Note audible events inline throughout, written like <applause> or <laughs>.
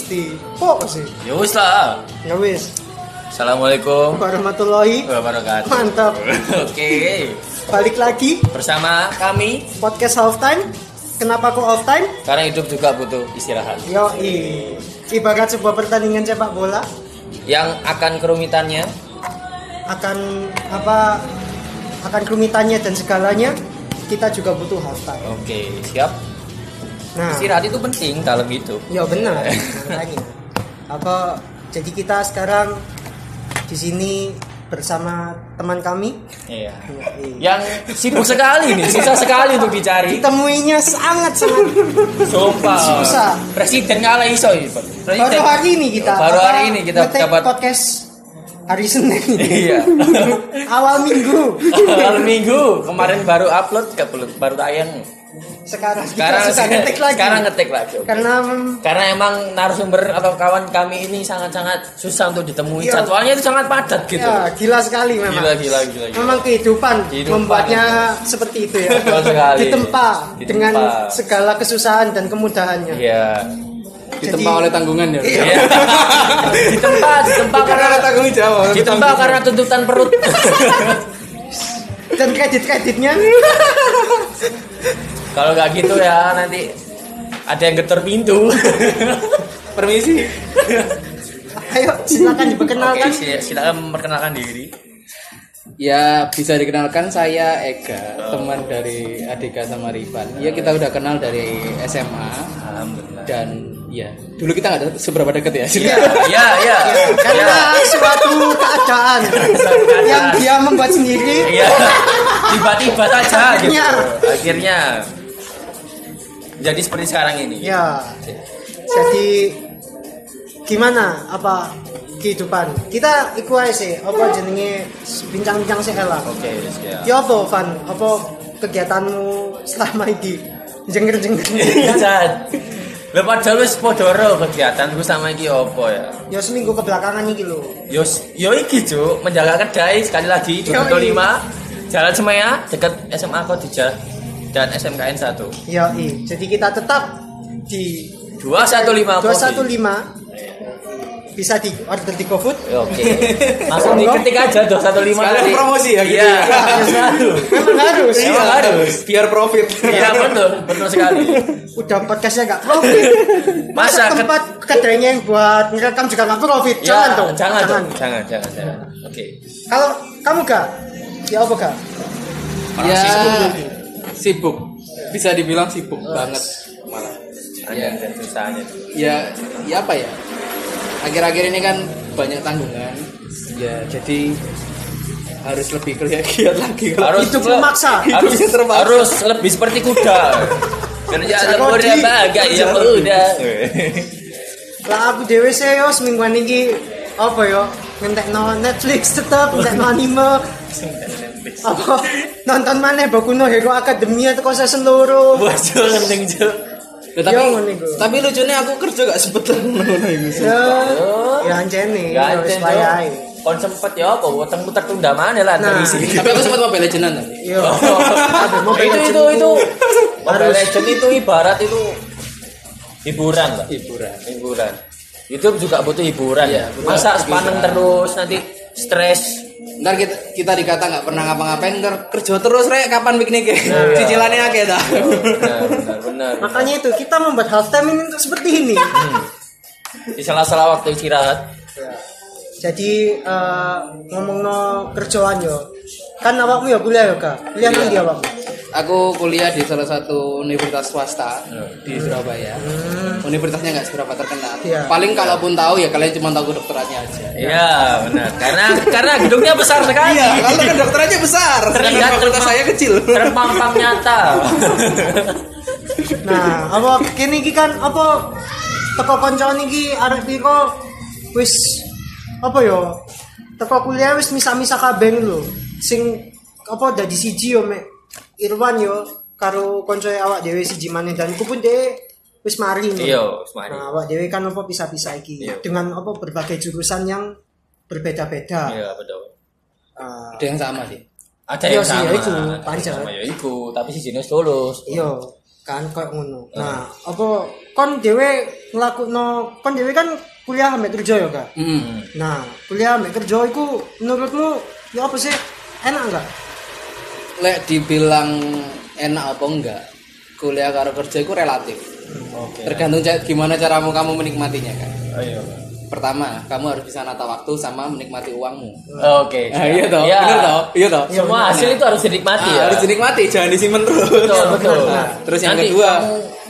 mesti. Kok sih? Ya wis lah. Ya wis. Assalamualaikum Warahmatullahi wabarakatuh. Mantap. <laughs> Oke. Balik lagi Bersama kami podcast halftime. Kenapa kok halftime? karena hidup juga butuh istirahat. Yo ibarat sebuah pertandingan sepak bola Yang akan kerumitannya akan apa akan kerumitannya dan segalanya kita juga butuh halftime. Oke, siap. Nah, Istirahat itu penting dalam hidup. ya benar. <laughs> Makanya. Apa jadi kita sekarang di sini bersama teman kami Iya. Yoi. Yang sibuk sekali nih, susah sekali untuk dicari. ditemuinya sangat sangat Sumpah. Susah. Presiden kalah iso. Presiden. baru hari ini kita Baru hari ini kita dapat podcast hari Senin Iya. <laughs> awal minggu <laughs> Hari Minggu kemarin baru upload, baru tayang. Sekarang kita Sekarang sudah ngetik lagi Sekarang ngetik lagi. oke. karena mm, Karena emang narasumber atau kawan kami ini sangat-sangat susah untuk ditemui. Iya. Jadwalnya itu sangat padat gitu. ya gila sekali memang Gila, gila, gila, gila. memang kehidupan, Kehidupan membuatnya seperti itu ya sekali. ditempa Ditempa. dengan segala kesusahan dan kemudahannya Iya. ditempa Jadi- oleh tanggungan ya Iya. Iya. ditempa, ditempa karena karena tanggung jawab ditempa karena tuntutan perut. <laughs> dan kredit-kreditnya <laughs> Kalau nggak gitu ya nanti ada yang getar pintu. <laughs> permisi ayo silakan diperkenalkan Oke, si- silakan memperkenalkan diri. ya bisa dikenalkan saya Ega teman dari Adika sama Rifan ya kita udah kenal dari SMA Alhamdulillah. dan ya dulu kita nggak seberapa deket ya Iya. Ya, ya. karena suatu keadaan yang dia membuat sendiri Iya. Tiba-tiba saja gitu. Akhirnya. Jadi seperti sekarang ini. Ya. Jadi gimana apa kehidupan? Kita iku ae sih apa jenenge bincang-bincang sih lah. Oke, siap. Ya apa Van? Apa kegiatanmu selama ini? Jengger-jengger. Bisa. <laughs> Lepas dulu wis padha ro kegiatanku sama iki opo ya? Ya seminggu kebelakangan iki lho. Yo yo iki Cuk, menjaga kedai sekali lagi di Yoi. 25 Jalan Semaya dekat SMA Kodija dan SMKN 1. Ya, i. jadi kita tetap di 215 kopi. 215 bisa di order di GoFood. Oke. <laughs> Langsung diketik aja 215 Sekalian nanti. promosi ya gitu Iya, ya. harus harus. Memang harus. Emang harus. biar profit Iya betul, betul sekali. Udah podcastnya nggak profit. Masa, Masa ke- tempat kedainya yang buat ngerekam juga nggak profit? Ya, jangan dong. Jangan dong. Jangan, jangan, jangan. Oke. Kalau kamu gak? Ya apa gak? ya sibuk. bisa dibilang sibuk banget malah Hanya dan susahnya. ya ya apa ya akhir-akhir ini kan banyak tanggungan ya jadi harus lebih kerja giat lagi Harus Hidup memaksa. Harus terpaksa. harus lebih seperti kuda. Kerja lembur ya bagai ya muda. Lah aku dewe sih yo semingguan ini apa yo ngentek no Netflix tetep ngentek no anime <laughs> apa nonton mana Boku no Hero Academia itu season loro Bocor penting Cuk. Ya, tapi, iku. tapi lucunya aku kerja gak sempet ngono iku. ya ya anjene Gak wis ada wae ae. Kon sempet ya apa weteng tertunda mana lah Nah. dari sini. Tapi aku sempat Mobile tadi. yo Aduh, Mobile itu itu itu Mobile harus- Legend itu ibarat itu hiburan lah Hiburan. hiburan YouTube juga butuh hiburan Iya, ya masa sepaneng terus nanti stres Ntar kita, kita dikata nggak pernah ngapa-ngapain, ntar kerja terus rek kapan piknik Nah, iya. Cicilannya akeh dah. benar benar benar makanya itu kita membuat halftime ini untuk seperti ini di sela-sela waktu istirahat Ya. Jadi eh, ngomong no kerjaan yo. Kan awakmu ya kuliah ya kak. Kuliah nanti awakmu. Aku kuliah di salah satu universitas swasta di Surabaya. Universitasnya nggak seberapa terkenal. Iya. Paling kalaupun tahu ya kalian cuma tahu kedokterannya aja. iya benar karena karena gedungnya besar sekali Iya, kalau kedokterannya besar, Terlihat fakultas saya kecil. terpampang nyata <laughs> Nah, apa kini iki kan apa teko konco niki arek piro wis apa yo teko kuliah wis misa-misa kabeh lho. Sing apa dadi siji yo mek Irwan yo karo koncoe awak dhewe siji maneh dan ku pun dhewe wis mari iya semari Nah, awak dhewe kan apa pisah-pisah iki Iya. dengan apa berbagai jurusan yang berbeda-beda. iya betul Ah, Ada yang sama sih. ada Iya yang sih, sama ya iku, ada yang pancet. sama, ya iku tapi si jenis lulus iya kan koyo ngono. Nah, apa kon dhewe nglakukno kon dhewe kan kuliah ambek kerja ya, Kak. Hmm. Nah, kuliah ambek kerja iku menurutmu ya apa sih? Enak enggak? Lek dibilang enak apa enggak, kuliah karo kerja itu relatif. Oke. Tergantung gimana caramu kamu menikmatinya kan. Ayo. Pertama, kamu harus bisa nata waktu sama menikmati uangmu. Oke. Nah, iya toh, Iya. bener toh, iya toh. Semua hasil itu harus dinikmati Ah, ya. Harus dinikmati, jangan disimpan terus. Betul, betul. Nah, terus yang Nanti kedua,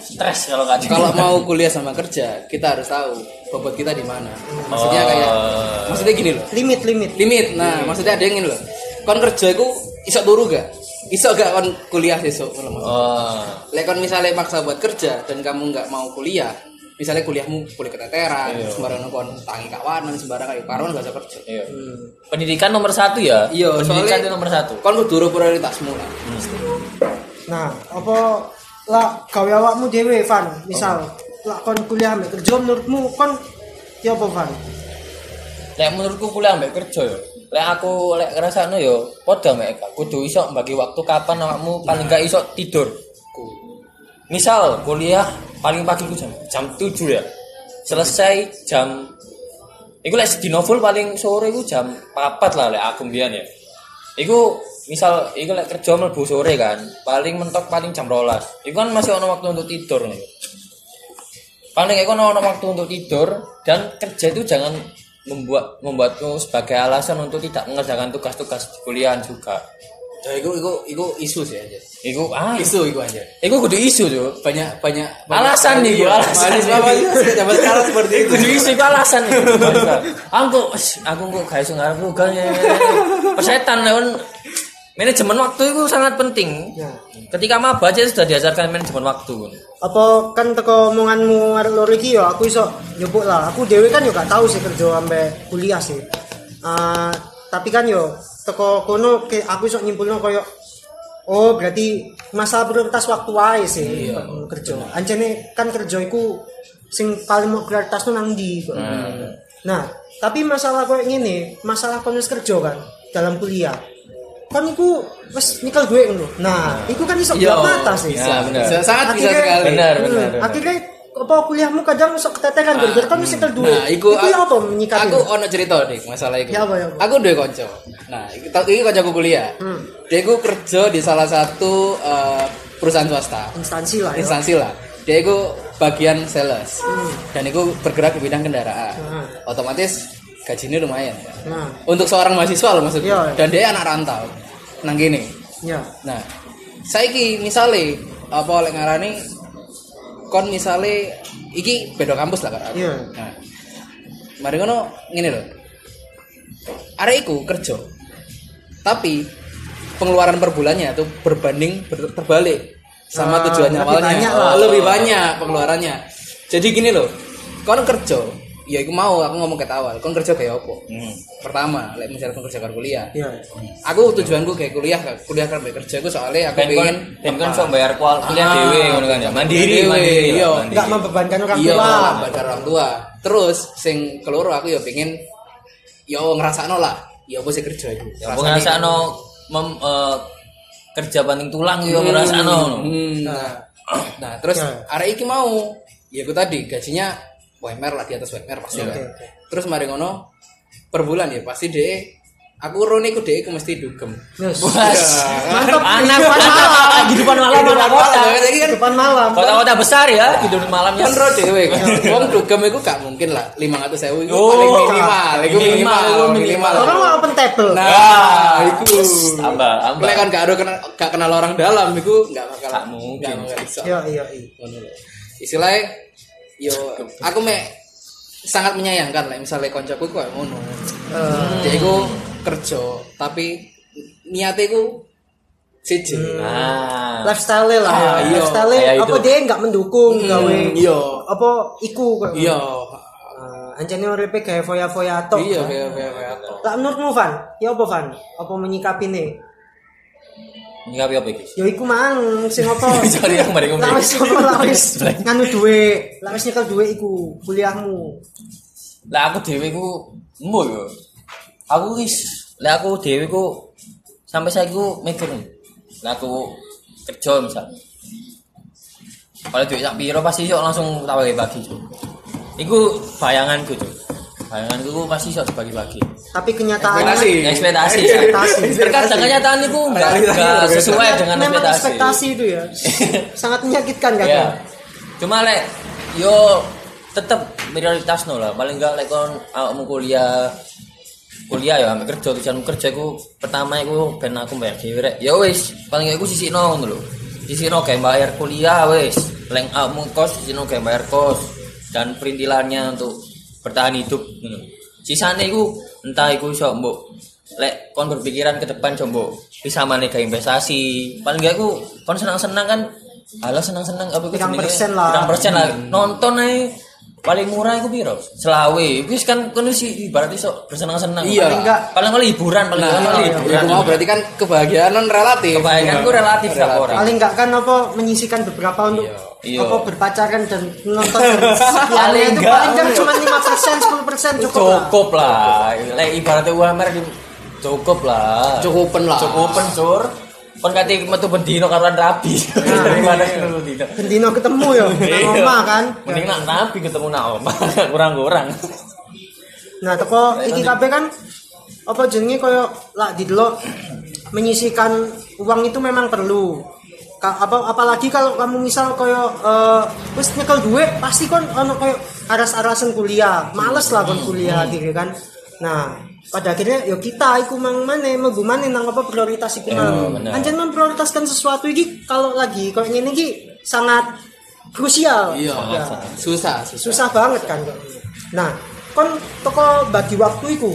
stres kalau nggak kalau mau kuliah sama kerja, kita harus tahu bobot kita di mana. Maksudnya kayak, Oh. maksudnya gini loh. Limit limit. limit nah maksudnya ada yang ngene lho kon kerja iku iso turu gak iso gak kon kuliah besok ngono Mas. Oh. lek kon misalnya maksa buat kerja dan kamu nggak mau kuliah misalnya kuliahmu kuliah keteteran Iya. sembarangan kon tangi kawanan sembarangan kayak karuan gak usah kerja Iya. Pendidikan nomor satu ya. Iya, Pendidikan soalnya- itu nomor satu. kon kudu prioritasmu lah Nah, apa lah gawe awakmu dhewe Van, misal lah kon kuliah ambek kerja menurutmu kon ya apa Van? Lek menurutku kuliah ambek kerja ya. Lek aku lek ngrasakno ya padha mek kudu iso bagi waktu kapan awakmu paling gak iso tidur. Misal kuliah paling pagi ku jam jam 7 ya. Selesai jam Iku lek di novel paling sore iku jam 4 lah lek aku mbiyen ya. Iku misal iku lek kerja mlebu sore kan, paling mentok paling jam 12. Iku kan masih ono waktu untuk tidur nih. Paling iku ono waktu untuk tidur dan kerja itu jangan membuat membuatmu sebagai alasan untuk tidak mengerjakan tugas-tugas kuliah juga. ya iku iku iku isu sih aja Iku ah, isu iku aja iku kudu isu tuh. banyak banyak Alasan nih, Iya, alasan. mahasiswa zaman sekarang seperti itu Kudu isu itu alasan nih. Aku aku kok gak iso ngarep tugasnya. Persetan kan manajemen waktu itu sangat penting. Ya. Ketika maba aja sudah diajarkan manajemen waktu. Apa kan teko omonganmu arek loro iki ya aku iso nyebut lah. Aku dhewe kan yo gak tahu sih kerja ambek kuliah sih. Ah, tapi kan yo teko kono ke aku iso nyimpulno koyo Oh, berarti masalah prioritas waktu wae sih Iya. kerja. Anjene kan kerja iku sing paling mau prioritas tuh nang kok. Hmm. Nah, tapi masalah koyo ngene, masalah kon wis kerja kan dalam kuliah. Kan iku wis nyekel duit ngono. Nah, iku kan iso gelap mata sih. Ya, benar. Bisa, sangat bisa Akhirnya- sekali Benar, Hmm, benar. Akhirnya apa kuliahmu kadang sok keteteran gara-gara kan wis nyekel duit. Nah, iku, iku ya apa menyikapi? Aku ono cerita nih masalah itu. Ya apa, ya apa? Aku duwe kanca. Nah, iki iki kancaku kuliah. Hmm. Dia iku kerja di salah satu eh, perusahaan swasta, instansi lah ya. instansi lah. Dia iku bagian sales. Dan iku bergerak di bidang kendaraan. Hmm. Otomatis gajinya lumayan. ya. Nah, Untuk seorang mahasiswa loh maksudnya. Iya. Dan dia anak rantau. Nang gini. ya. Nah, saiki misale apa oleh ngarani kon misale iki beda kampus lah kan. Iya. Nah. Mari ngono ngene lho. Arek iku kerja. Tapi pengeluaran per bulannya tuh berbanding ber- terbalik sama Ah, tujuannya lebih awalnya. banyak lah. Oh, lebih banyak pengeluarannya. Jadi gini loh. Kon kerja, ya aku mau aku ngomong ke awal. Kon kerja kayak apa? Hmm. Pertama, lek misalnya kon kerja karo kuliah. Iya. Aku tujuanku kayak kuliah, kuliah kan kerja aku soalnya aku Ben kon pengen ben kon bayar kual kuliah Ah, dhewe ngono kan ya. Mandiri, mandiri. iya. mandiri. Enggak membebankan orang iya tua. bakar orang tua. Terus sing keloro aku ya pengen ya ngerasakno lah. Ya apa sih kerja itu? Ya apa ngrasakno mem eh, kerja banting tulang yo ngrasakno. Hmm, nah, nah, terus Ya. arek iki mau ya aku tadi gajinya WMR lah di atas WMR pasti Oke, kan. Terus mari ngono per bulan ya pasti deh aku rone iku deh aku mesti dugem. Yes. <laughs> Bos. Mantap. Anak Kehidupan <laughs> anak malam. kehidupan malam Kehidupan kota. malam, jadi kan Depan malam. Kota-kota besar ya, tidur malamnya. kan ro dhewe kan. Wong dugem iku gak mungkin lah 500.000 iku Oh, paling minimal, iku minimal, minimal. Orang mau open table. Nah, iku. Tambah, tambah. Lek kan gak ada kenal gak kenal orang dalam iku gak bakal Gak mungkin. Iya, iya, iya. Istilahnya yo aku mek sangat menyayangkan lah misalnya koncoku kayak ngono. Eh, Dia iku kerja tapi niatnya iku siji. Nah. lifestyle lah. Ah, iya. Lifestyle Kayak apa itu. dia nggak mendukung gawe iya. apa iku kok. Iya. Uh, anjane uripe gawe foya-foya tok. Iya, kayak apa. Lah menurutmu Van, ya apa Van? Apa menyikapi nih? Nyikapi apa iki? Ya iku mang sing apa? <laughs> Sorry aku mari ngomong. Lah wis apa lah wis <laughs> nganu duwe, lah wis nyekel duwe iku kuliahmu. Lah aku dhewe ku embo yo. Aku wis lah aku dhewe ku sampai saya ku mikir. Lah aku kerja misal. kalau duit sak piro pasti iso langsung tak bagi-bagi iku bayanganku tuh bayanganku iku pasti iso dibagi-bagi. Tapi kenyataannya Ekspektasi. ekspektasi Ekspektasi. terkadang kenyataan itu enggak enggak sesuai dengan memang ekspektasi. ekspektasi itu ya. <laughs> Sangat menyakitkan kan ya cuma lek yo tetep prioritas no lah. Paling enggak lek kon awakmu kuliah kuliah ya ambek kerja tujuanmu kerja iku pertama iku ben aku bayar dhewe rek. Ya wis paling enggak iku sisino ngono lho. Sisino kayak bayar kuliah wis. Lek awakmu kos sisino kayak bayar kos. Dan perintilannya untuk bertahan hidup ngono sisane iku entah iku iso mbok lek kon berpikiran ke depan coba bisa mana kayak investasi paling enggak iku kon senang-senang kan Alah senang-senang apa iku Pirang jenenge? persen lah. Pirang persen lah. Nonton ae paling murah iku piro? Selawe. Wis kan kono sih ibarat iso bersenang-senang. Iya. Paling enggak paling paling hiburan paling Nah, paling iya, hiburan. aku mau berarti kan kebahagiaan non relatif. Kebahagiaan ku relatif lah orang. paling enggak kan apa menyisikan beberapa untuk Iya. apa berpacaran dan <laughs> sekiannya Paling itu enggak. paling enggak cuma 5% 10% cukup lah. Cukup lah. Lek ibaratnya UMR cukup lah. Cukupen lah. Cukupen, Sur. Kon kate metu bendino karuan rabi. Ketemu dino. Bendino ketemu ya nang omah kan Mending nak rabi ketemu nak omah. <laughs> Kurang-kurang. Nah, teko iki kabeh kan apa jenenge koyo lak didelok menyisikan uang itu memang perlu. Ka, apa apalagi kalau kamu misal koyo eh wis nyekel duit pasti kon ono koyo aras-arasan kuliah. Males lah kon kuliah gitu kan. Nah, pada akhirnya yo kita iku mang maneh mlebu maneh nang apa prioritas iku mang. bener. Anjen memprioritaskan sesuatu iki kalau lagi koyo ngene iki sangat krusial. Iya. Ya Susah, susah. susah banget kan kok. Nah, kon toko bagi waktu iku.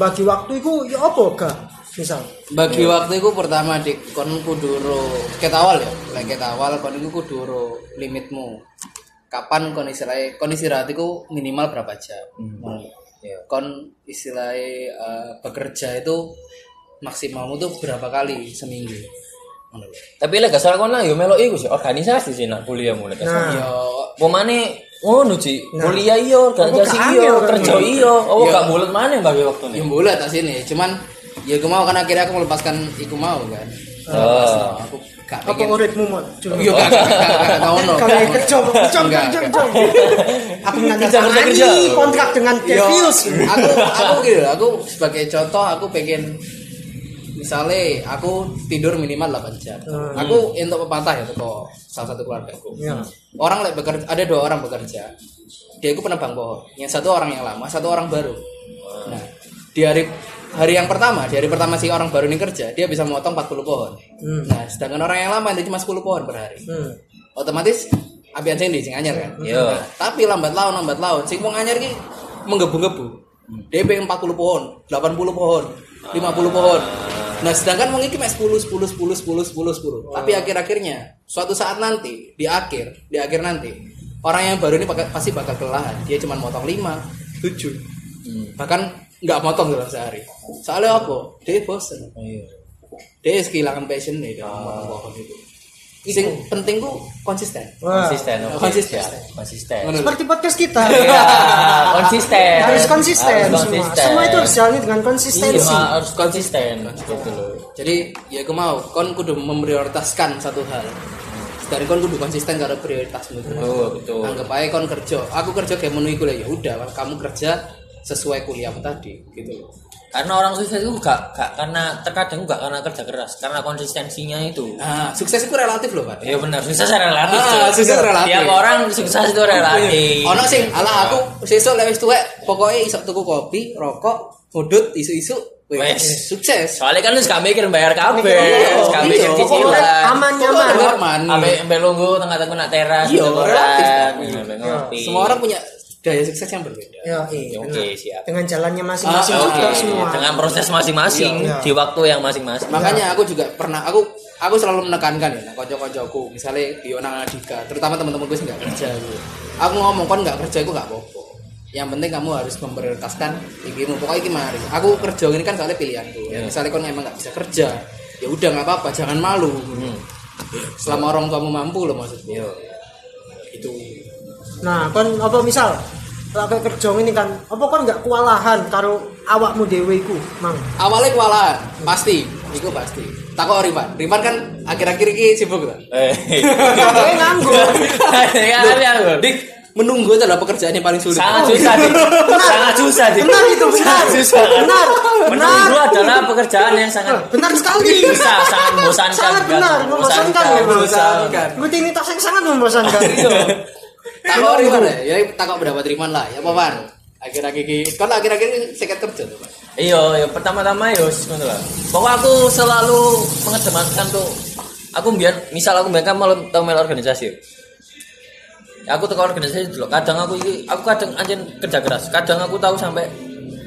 Bagi waktu iku ya apa gak? Misal. Bagi waktu itu pertama dik kon kudu ro ket awal ya. Lek ket awal kon iku kudu ro limitmu. Kapan kon istilahnya kon istirahat iku minimal berapa jam. Ngono. Kon istilahnya eh, bekerja itu maksimalmu tuh berapa kali seminggu. Tapi lek gak salah kon lah yo melok iku sih organisasi sih nak kuliah mulai. Nah, Yo Pemane ngono sih. Nah. Kuliah iya, organisasi kan? kerja iya. Oh gak bulet mana bagi waktu nih. boleh tak sini. Cuman ya aku mau kan akhirnya aku melepaskan iku mau kan. Oh. Aku gak apa pengen. uripmu mau? Cuma. Yo gak gak tau no. Kalau kerja, kerja, Enggak, kerja, kerja. Aku Kerja, kerja, kerja. kontrak dengan Yo, Devius. aku aku gitu aku sebagai contoh aku pengen misalnya aku tidur minimal 8 jam Hmm. aku untuk pepatah ya tuh salah satu keluarga aku Ya. orang like bekerja ada dua orang bekerja dia itu penebang pohon yang satu orang yang lama satu orang baru nah di hari hari yang pertama di hari pertama si orang baru ini kerja dia bisa memotong 40 pohon. Hmm. nah sedangkan orang yang lama itu cuma 10 pohon per hari. Hmm. otomatis abian sing di sing anyar kan? Iya. Nah, tapi lambat laun lambat laun. Sing wong anyar iki menggebu-gebu. DP 40 pohon 80 pohon 50 pohon. Nah sedangkan wong iki mek 10 10 10 10 10 10 tapi akhir-akhirnya suatu saat nanti di akhir di akhir nanti orang yang baru ini pasti bakal kelelahan. Dia cuma motong 5 7 bahkan nggak motong dalam sehari soalnya apa dia bosen Iya. dia kehilangan passion nih dalam motong pohon itu sing penting ku konsisten. Konsisten, oke. Konsisten. Siap. Konsisten. Seperti podcast kita. Iya, konsisten. Harus konsisten Harus semua. konsisten. Semua itu harus jalan dengan konsistensi. Iya, harus konsisten. Gitu loh. jadi ya aku mau kon kudu memprioritaskan satu hal dari kon kudu konsisten karo prioritasmu itu Oh, betul. anggap aja kon kerja aku kerja kayak menuhi kuliah ya udah kamu kerja sesuai kuliahmu tadi gitu loh Karena orang sukses itu gak, gak karena terkadang gak karena kerja keras, karena konsistensinya itu. nah sukses itu relatif loh pak Iya benar, sukses relatif. Ah, sukses relatif. Tiap orang sukses itu relatif. ono sing ala aku sesuk lek wis tuwek pokoknya iso tuku kopi rokok ngudut isu-isu wes Wes. sukses Soalnya kan lu gak mikir bayar kabeh, Iya, gak iya. mikir Pokoknya cicilan. aman nyaman. aman Ambil ambil lunggu tengah-tengah nak teras, Iya, relatif, kan. Ngopi. semua orang punya daya sukses yang berbeda Ya, iya. Oke, benar. siap. Dengan jalannya masing-masing Ah, juga oke. semua. Dengan proses masing-masing Iya. di waktu yang masing-masing. makanya aku juga pernah aku aku selalu menekankan ya nah, kocok-kocokku misalnya di Onang Adika terutama teman-teman gue sih nggak kerja gitu aku ngomong kon nggak kerja aku nggak apa-apa yang penting kamu harus memprioritaskan ikimu pokoknya iki mari aku kerja ini kan soalnya pilihanku ya, misalnya kon emang nggak bisa kerja ya udah nggak apa-apa jangan malu selama orang tuamu mampu loh maksudku Iya. itu Nah, kon apa misal lagi kerja ini kan, apa kon nggak kewalahan karo awakmu dewe iku, Mang? awalnya kewalahan pasti itu pasti takok Rivan. Rivan kan akhir-akhir ini sibuk tuh. Eh. Kowe <laughs> nganggur. Dik, menunggu itu adalah pekerjaan yang paling sulit. Sangat susah, Dik. Sangat susah, Dik. Benar itu, benar. Sangat susah. Benar. Menunggu adalah pekerjaan yang sangat Benar sekali. susah, sangat membosankan. Sangat benar, membosankan ya. Membosankan. Rutinitas yang sangat membosankan. <laughs> Takok Rivan ya, ya takok pendapat Rivan lah. Ya apa Van? Akhir-akhir ini, kan akhir-akhir ini sekat kerja tuh Pak. Iya, ya pertama-tama ya wis ngono lah. Pokoknya aku selalu mengedepankan tuh aku biar misal aku biar kan mau tau mel organisasi. Ya, aku teko organisasi dulu. Kadang aku aku kadang anjen kerja keras. Kadang aku tahu sampai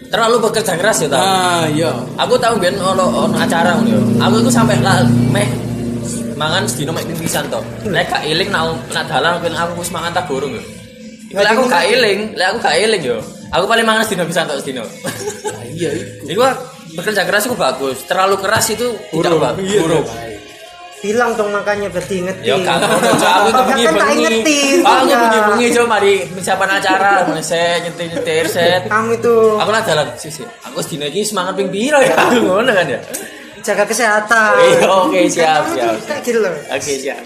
terlalu bekerja keras ya tau. Ah, iya. Aku tahu biar ono acara ngono ya. Aku itu sampai lah meh mangan sedino mek ping pisan to. Lek gak eling nak nak dalan ben aku wis mangan tak gorong yo. Lek aku gak eling, lek aku gak eling yo. Aku paling mangan sedino pisan tok sedino. Ah, iya, iya. Jadi gua bekerja keras itu bagus. Terlalu keras itu tidak Buruk. bagus. Iya, Buruk. baik. Bilang dong makanya berarti ingetin. Ya kan, aku itu bengi-bengi. ingetin. Aku ya. bengi-bengi coba mari persiapan acara, set nyetir-nyetir set. Kamu itu Aku lah jalan sih sih. Aku sedino iki semangat ping piro ya? Aku ngono kan ya. Jaga kesehatan. Iya, oke, siap, Kamu siap. tuh Kayak gitu loh. Oke, siap.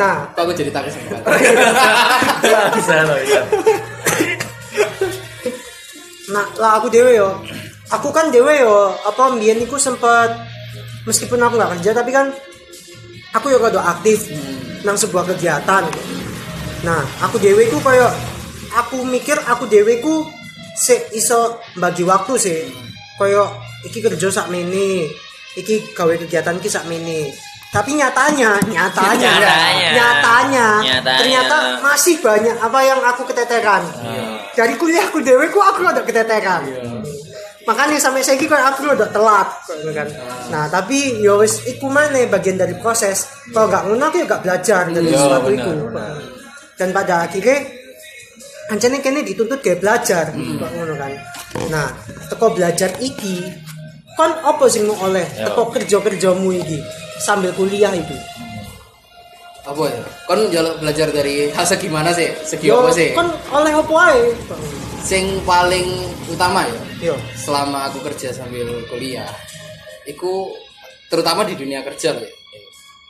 Nah, Kok aku jadi takut sama Van? Bisa loh, bisa. nah lah aku dewe yo. Aku kan dewe yo. Apa mbiyen iku sempet meskipun aku nggak kerja tapi kan aku yo kudu aktif nang sebuah kegiatan. Nah, aku dewe ku koyo aku mikir aku dewe ku se iso bagi waktu sih. Koyo iki kerja sak mene, iki gawe kegiatan iki sak mene. Tapi nyatanya, nyatanya, Nyatanya. nyatanya, Nyatanya. ternyata masih banyak apa yang aku keteteran. Dari kuliahku dewe ku aku ada keteteran. Makanya sampai saya kok aku udah telat kan. Nah, tapi yo wis iku mana bagian dari proses. Kalau nggak ngono aku ya nggak belajar dari Iya, sesuatu benar, itu. benar. Dan pada akhirnya Anjane kene dituntut kayak belajar kok ngono kan. Nah, teko belajar iki kon apa sing mau oleh Ya. teko kerja-kerjamu iki sambil kuliah itu. apa ya? Kon jalan belajar dari hal segimana sih? Segi apa sih? kon oleh apa ae? Sing paling utama ya, Yo. selama aku kerja sambil kuliah, iku terutama di dunia kerja ya.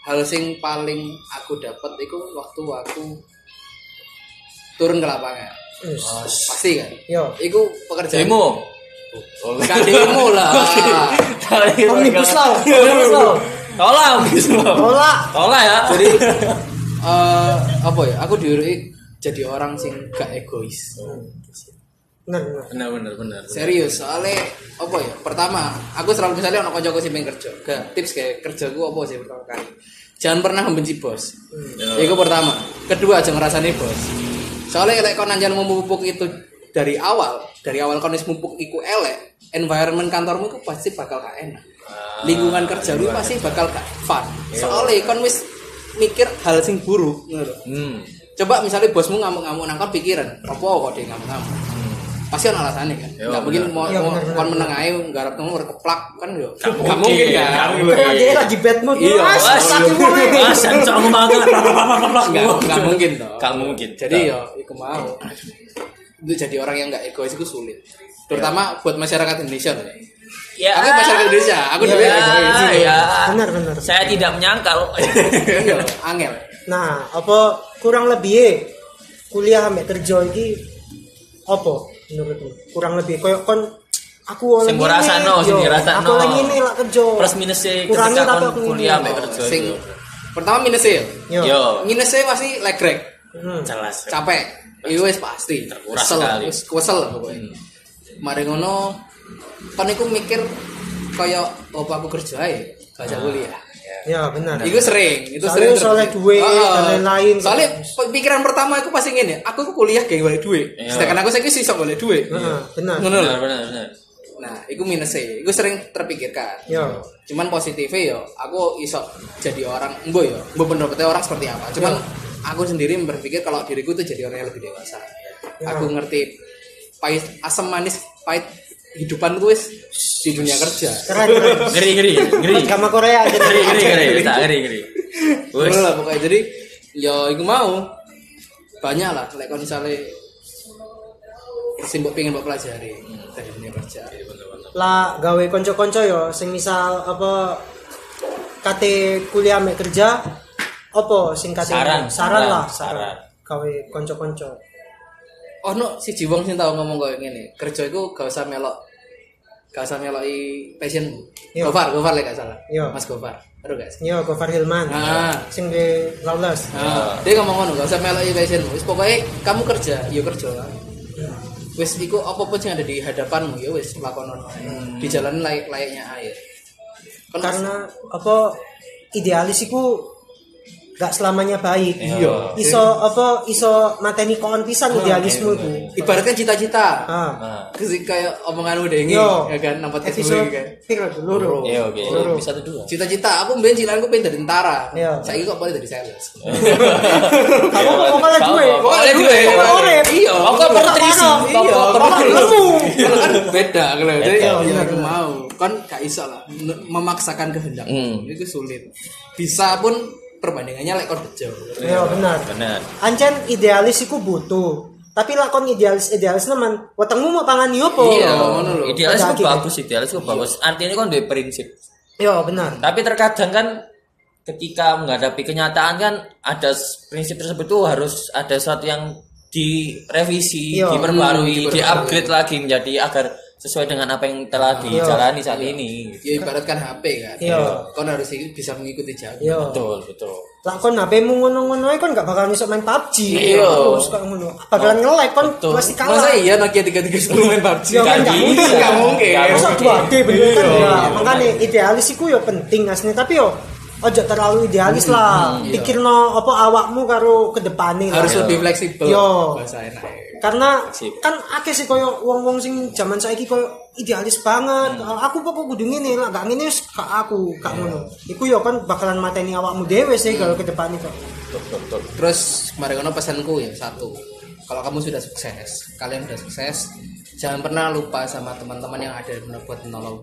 Hal sing paling aku dapat iku waktu aku turun ke lapangan. Wis. Pasti kan? Yo. Iku pekerjaan Demo. Gak demo lah. Omnibus Law. Omnibus Law. Tolak Omnibus Law. Tolak. Tolak ya. Jadi eh apa ya? Aku diurui jadi orang sing gak egois. Bener, bener. Benar benar benar. Serius, soalnya apa ya? Pertama, aku selalu misalnya ono kancaku sing pengen kerja. Gak tips kayak kerja gue apa sih pertama kali. Jangan pernah membenci bos. Ya. Itu pertama. Kedua, aja ngerasani bos. Soalnya lek kon anjan memupuk itu dari awal, dari awal kon wis mupuk iku elek, environment kantormu itu pasti bakal gak enak. Lingkungan kerja lu pasti bakal gak fun. Soalnya kon wis mikir hal sing buruk. Hmm. Coba misalnya bosmu ngamuk-ngamuk nangkon pikiran, apa kok dia ngamuk-ngamuk? Pasti ada alasannya kan. Ya, Enggak mungkin mau Ya, mau kon meneng ae nggarap kamu keplak kan yo. Nggak Nggak mungkin, nggak kan. Kan dia lagi bad mood. Iya, Mas, banget. Enggak enggak mungkin toh. Gak mungkin. Jadi yo iku mau. Itu jadi orang yang enggak egois itu sulit. Terutama buat masyarakat Indonesia loh. Ya. Aku masyarakat Indonesia, aku ya, dulu egois. ya. Benar, benar. Saya tidak menyangkal. <laughs> Iya, angel. Nah, apa kurang lebih kuliah ambek kerja iki apa menurutmu? Kurang lebih koyo kon aku Sing mbok rasano, sing yo, dirasano. Aku lagi ini lah kerja. Plus minusnya Kurangi ketika tapi kon aku kuliah ini. ambek kerja. Sing itu. pertama minusnya. Yo. Yo, Minusnya pasti legrek. Hmm. jelas. capek itu wis pasti Terkuras kesel sekali. kesel lah pokoknya mari ngono kan mikir kaya apa aku kerja ae baca kuliah Ya, benar. Iku sering, itu Soalnya sering soalnya duit Heeh. dan lain-lain. Soalnya pikiran pertama aku pasti ngene, aku tuh kuliah kayak boleh duit. Iya. Sedangkan aku saiki sih sok boleh duit. Heeh, benar. Ngono Benar lho. benar benar. Nah, iku minusnya. Iku sering terpikirkan. Yo. Cuman positifnya yo, aku iso jadi orang, embo yo, embo pendapatnya orang seperti apa. Cuman aku sendiri berpikir kalau diriku tuh jadi orang yang lebih dewasa. Ya. Aku ngerti pahit, asam manis, pahit hidupan gue di dunia kerja. Keren, keren. Ngeri ngeri ngeri. Agama Korea Ngeri ngeri ngeri. Tak ngeri ngeri. Ngono lah pokoknya. Jadi yo iku mau banyak lah lek kon misale sing pengen mbok pelajari dari dunia kerja. lah gawe konco-konco yo sing misal apa kate kuliah mek kerja apa sing kate Saran, saran saran, lah saran. gawe kanca-kanca Oh no, si Jiwong sing tau ngomong kayak gini, kerja itu gak usah melok, gak usah meloki passion. Iya. Gofar, Gofar lah gak salah. Iya. Mas Gofar, aduh guys. Yo Gofar Hilman Ah. sing di Lawless Nah, dia ngomong ngono, gak usah meloki passion. Wis pokoknya kamu kerja, yo kerja lah. Wis iku apa pun yang ada di hadapanmu ya wis lakonon. Di jalan layak layaknya air. Kan karena apa idealis iku gak selamanya baik Iya. iso apa iso mateni kon pisan idealismu iku ibaratkan cita-cita. ah Nah, kayak omongan udah ini, ya kan, nampak episode Facebook kan. piro loro iya oke. Bisa tuh dua. Cita-cita, aku mbien cilanku pengen jadi tentara. Iya. Saya kok boleh jadi sales. <laughs> kamu kok Kamu duwe pokoknya duwe. pokoknya urip Iya. Pokok pernutrisi. Iya. Pokok Pokok pernutrisi. ilmu kan beda kalau jadi iya, aku mau kan gak iso lah memaksakan kehendak Hmm. itu sulit bisa pun perbandingannya lek kon bejo iya benar Benar. ancen idealis iku butuh tapi lakon idealis idealis nemen wetengmu mau pangan yo apa iya ngono lho Idealis akhirnya. bagus, idealis itu bagus. Artinya kan dari prinsip. iya benar Tapi terkadang kan ketika menghadapi kenyataan kan ada prinsip tersebut tuh harus ada sesuatu yang direvisi, Iya. diperbarui, Hmm, di-upgrade lagi menjadi agar sesuai dengan apa yang telah dijalani saat ini. ya ibaratkan HP kan Iya. kon harus bisa mengikuti jalan iya Betul, betul. lakon HP-mu ngono-ngono ae kon gak bakal iso main PUBG Iya. terus kok ngono bakalan nge-lag kon Betul. pasti kalah masa iya Nokia 3310 main PUBG Ya kan Gak gak mungkin Gak mungkin. Masa mungkin. 2D bener kan Iya. ya. Makanya idealis iku ya penting aslinya tapi yo ojo terlalu idealis lah. iya. Pikirno apa awakmu karo kedepane lah. harus lebih fleksibel Yo. bahasa enak Karena Sip. kan akeh sih koyo wong-wong sing zaman saiki koyo idealis banget. Aku pokok kudu ngene lah, gak ngene wis gak aku, gak ngono. Iku yo kan bakalan mateni awakmu dhewe sih kalau kok. Betul, betul. terus kemarin kono pesanku ya satu kalau kamu sudah sukses kalian sudah sukses jangan pernah lupa sama teman-teman yang ada buat menolong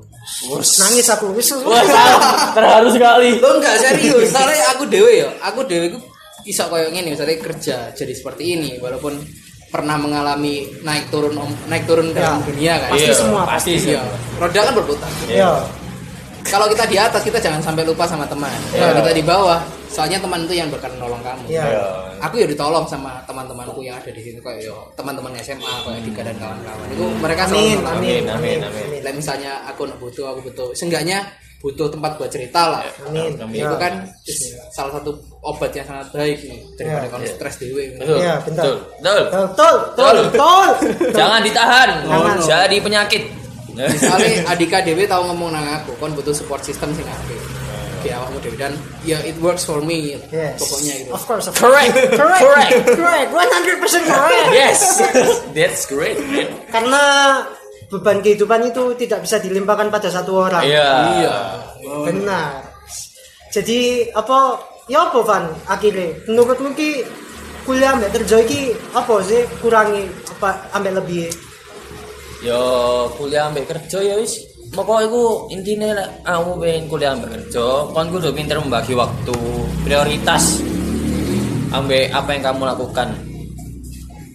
Nangis aku wis. Wah, terharu sekali. lo enggak serius soalnya aku dewe ya aku dewe ku iso koyo ngene misalnya kerja jadi seperti ini walaupun pernah mengalami naik turun om- naik turun dalam Ya, dunia kan? Pasti Iya, semua, pasti sih. iya. Roda kan berputar. Iya. kalau kita di atas kita jangan sampai lupa sama teman. Kalau kita di bawah soalnya teman itu yang bakal nolong kamu. Iya. aku ya ditolong sama teman-temanku yang ada di sini kayak yo teman-teman SMA kayak Dika dan kawan-kawan. Itu mereka selalu Amin, nolong. amin, Amin, amin, amin. misalnya aku nak butuh aku butuh. Seenggaknya butuh tempat buat cerita lah Amin. Amin. Ya. itu kan is- salah satu obat yang sangat baik nih daripada Ya. kamu stres dewe Betul. Iya, bentar. Betul. Betul. Betul, betul, betul. Jangan ditahan. Jangan. Jadi penyakit. misalnya Adika Dewi tahu ngomong nang aku kon butuh support system sing apik di awakmu Dewi dan ya it works for me Yes. pokoknya gitu Of course, of Correct. correct, Correct. correct, 100% correct. Yes. That's great, man. Karena beban kehidupan itu tidak bisa dilimpahkan pada satu orang. Iya. iya Benar. Jadi apa? Ya apa Van? Akhirnya, menurutmu ki kuliah ambek kerja iki apa sih kurangi apa ambek lebih? Yo kuliah ambek kerja ya wis. Pokoknya iku intine lek kamu pengen kuliah ambek kerja, kon kudu pinter membagi waktu, prioritas ambek apa yang kamu lakukan.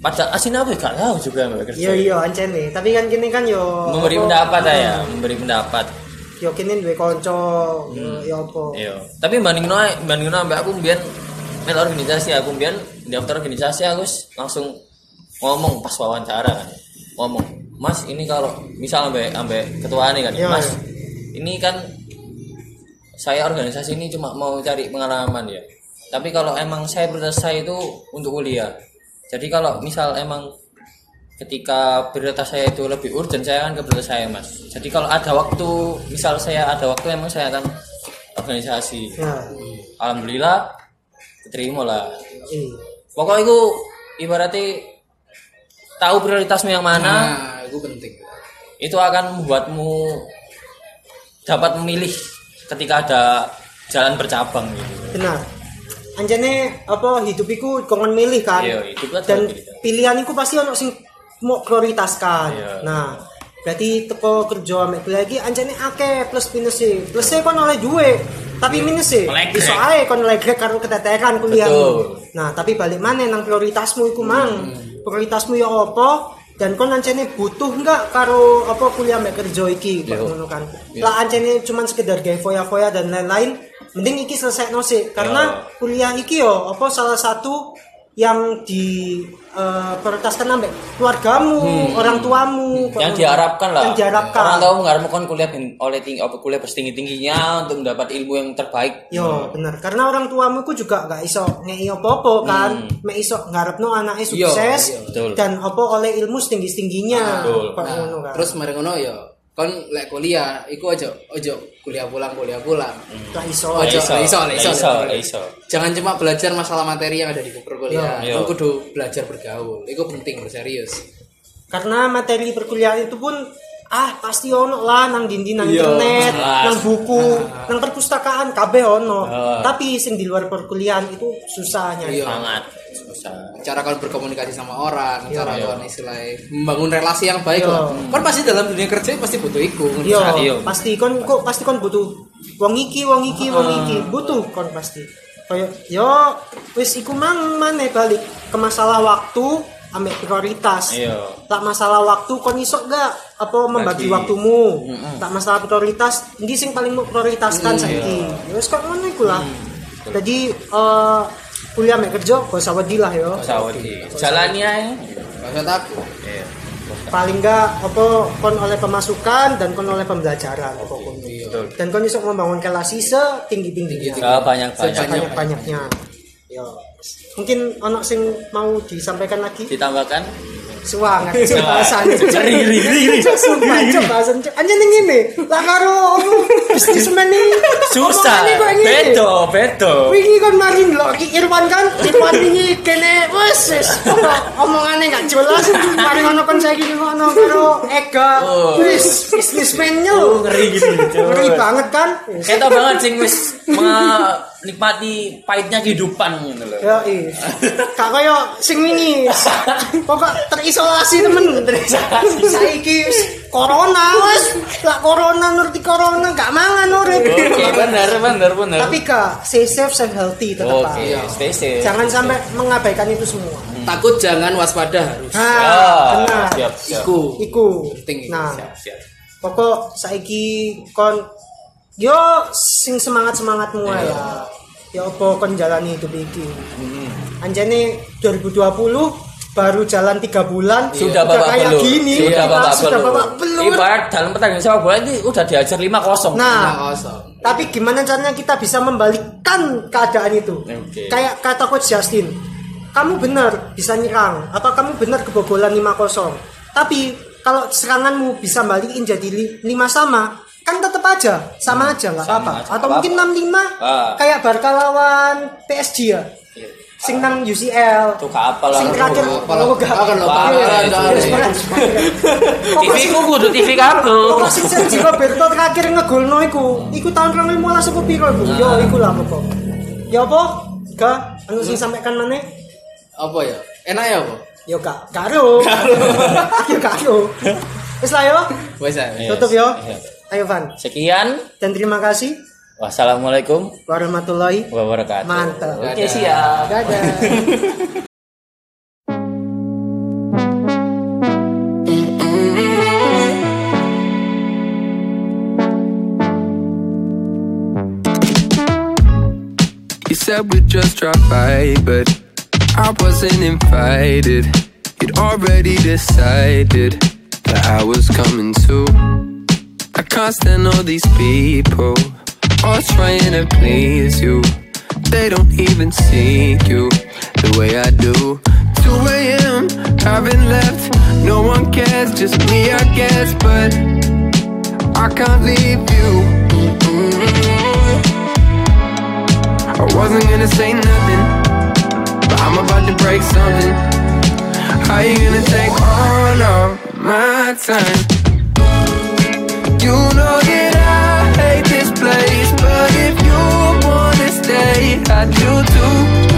Pada asin apa gak tahu juga ambek kerja. Iya iya ancen nih. Tapi kan kini kan yo Memberi apa- pendapat ya, memberi pendapat. Yo kini duwe kanca, yo yo apa? Iya. Tapi banding noe, banding noe ambek aku mbiyen mel organisasi aku mbiyen daftar organisasi aku langsung ngomong pas wawancara kan. Ngomong, "Mas, ini kalau misal ambek ambek ketua nih kan, Iya, Mas, iya. ini kan saya organisasi ini cuma mau cari pengalaman ya. Tapi kalau emang saya saya itu untuk kuliah. Jadi kalau misal emang ketika prioritas saya itu lebih urgent saya akan ke prioritas saya mas jadi kalau ada waktu misal saya ada waktu emang saya akan organisasi Ya. alhamdulillah diterima lah Iya. pokoknya itu ibaratnya tahu prioritasmu yang mana nah itu penting itu akan membuatmu dapat memilih ketika ada jalan bercabang gitu Benar. Anjane apa hidup iku kongen milih kan. Iya, hidup Dan pilih. pilihan iku pasti ono sing mau prioritaskan. Iya. Nah, berarti teko kerja ambek kuliah iki anjane akeh plus minus e. Plus e kon oleh duit, tapi minus e Melegrek. iso ae kon legrek karo keteteran kuliah. Nah, tapi balik mana nang prioritasmu iku mang. Prioritasmu ya apa? Dan kon ancene butuh enggak karo apa kuliah ambek kerja iki kok Iya. ngono kan. Lah ancene cuman sekedar gawe foya-foya dan lain-lain mending iki selesai sih karena kuliah iki yo apa salah satu yang di eh, prioritaskan ambek keluargamu, orang tuamu, Hmm. yang diharapkan lah Yang diharapkan. orang tahu nggak kan kuliah oleh tinggi apa kuliah bertinggi tingginya untuk mendapat ilmu yang terbaik Yo, bener. Karena orang tuamu ku juga gak iso ngei apa-apa kan. Mek iso ngarepno anaknya sukses iya, betul. dan apa oleh ilmu setinggi-tingginya. Betul. Kok Nah, ngono kan. terus mari ngono ya kon lek kuliah iku aja ojo kuliah pulang kuliah pulang gak iso. Ojo, iso, iso. iso, iso. jangan cuma belajar masalah materi yang ada di perkuliahan Iya. kon kudu belajar bergaul itu penting serius Karena materi perkuliahan itu pun ah pasti ono lah nang dindi nang Iya, internet, jelas. nang buku, nang perpustakaan kabeh ono. Ah. Tapi sing di luar perkuliahan itu susah nyari. Iya. sangat susah cara kalian berkomunikasi sama orang Iya. cara kalian istilahnya membangun relasi yang baik Iya. lah kan pasti dalam dunia kerja pasti butuh iku Yo, Iya. pasti kon kok pasti kon butuh wong iki, wong iki, wong Ah. iki, butuh kon pasti. Kayak yo wis iku mang maneh balik ke masalah waktu ambek prioritas. iya Tak masalah waktu kon iso gak apa membagi Bagi. waktumu. Tak masalah prioritas, ndi sing paling mau prioritaskan saiki. Ya wis kok ngono iku lah. Jadi eh kuliah mek kerja gak usah wedi lah yo. pesawat di jalani aja gak usah takut Iya. Paling gak apa kon oleh pemasukan dan kon oleh pembelajaran apa kon. betul. Dan kau bisa membangun relasi setinggi tingginya sebanyak banyak sebanyak banyaknya yo mungkin ono sing mau disampaikan lagi? Ditambahkan? Suangan <laughs> bahasan iri, iri, iri. sumpah cok bahasan anjir ning ngene lah karo bisnismen susah. Bedo bedo. Wingi kon mari lho Ki Irwan kan Irwan kene wes omongannya gak jelas? Mari ngono kon saiki ngono karo Ega. Oh. wis bisnismennya lho. Ngeri gitu ngeri banget kan? Kita banget sing wis menikmati pahitnya kehidupan gitu loh. Iya. Kak koyo sing wingi. Pokok terisolasi temen. Terisolasi. Saiki corona wis. Lah corona ngerti corona gak mangan urip. Oke, benar, benar, benar. Tapi kak, stay safe, stay healthy tetap. Oke, Pak. stay safe. Jangan sampai mengabaikan itu semua. takut jangan waspada harus Nah, Ah, benar. siap, siap. iku Iku. Penting. Nah, Siap, siap. pokok saiki kon yo sing semangat semangatmu Iya. ya. Ya apa kon jalani hidup iki. Hmm. Anjane 2020 baru jalan tiga bulan Sudah babak kayak belur. gini Sudah babak sudah belur. babak belur Ibarat dalam pertandingan sepak bola ini udah diajar 5-0. nah nah kosong tapi gimana caranya kita bisa membalikkan keadaan itu Oke. kayak kata coach Justin kamu benar bisa nyerang apa kamu benar kebobolan 5-0 tapi kalau seranganmu bisa balikin jadi li- 5 sama kan tetap aja sama aja nggak Sama apa aja, atau mungkin apa-apa. 6-5 Ah. kayak Barca lawan PSG ya Iya. sing nang UCL Tuh kapal lah. sing terakhir Apa oh, gak Akan lo iya, iya, TV <laughs> sing- ku kudu TV kartu. Pokok sing Sergio Roberto terakhir ngegolno iku, iku tahun 2015 apa piro iku? Yo iku lah pokok. Ya apa? Ga anu sing sampaikan maneh? apa ya enak ya apa Yo gak karo. <laughs> Yo karo. Wis lah yo, ya Iya. tutup yo. Ayo Van. Sekian. Dan terima kasih Wassalamualaikum warahmatullahi warahmatullahi Mantap. Oke, siap. Dadah. You said we just dropped by, but I wasn't invited. You'd already decided that I was coming too. I can't stand all these people, all trying to please you. They don't even see you the way I do. 2 a.m., haven't left, no one cares, just me, I guess, but I can't leave you. Mm-hmm. I wasn't gonna say nothing, but I'm about to break something. How you gonna take all of my time? You know that I hate this place, but if you wanna stay, I do too.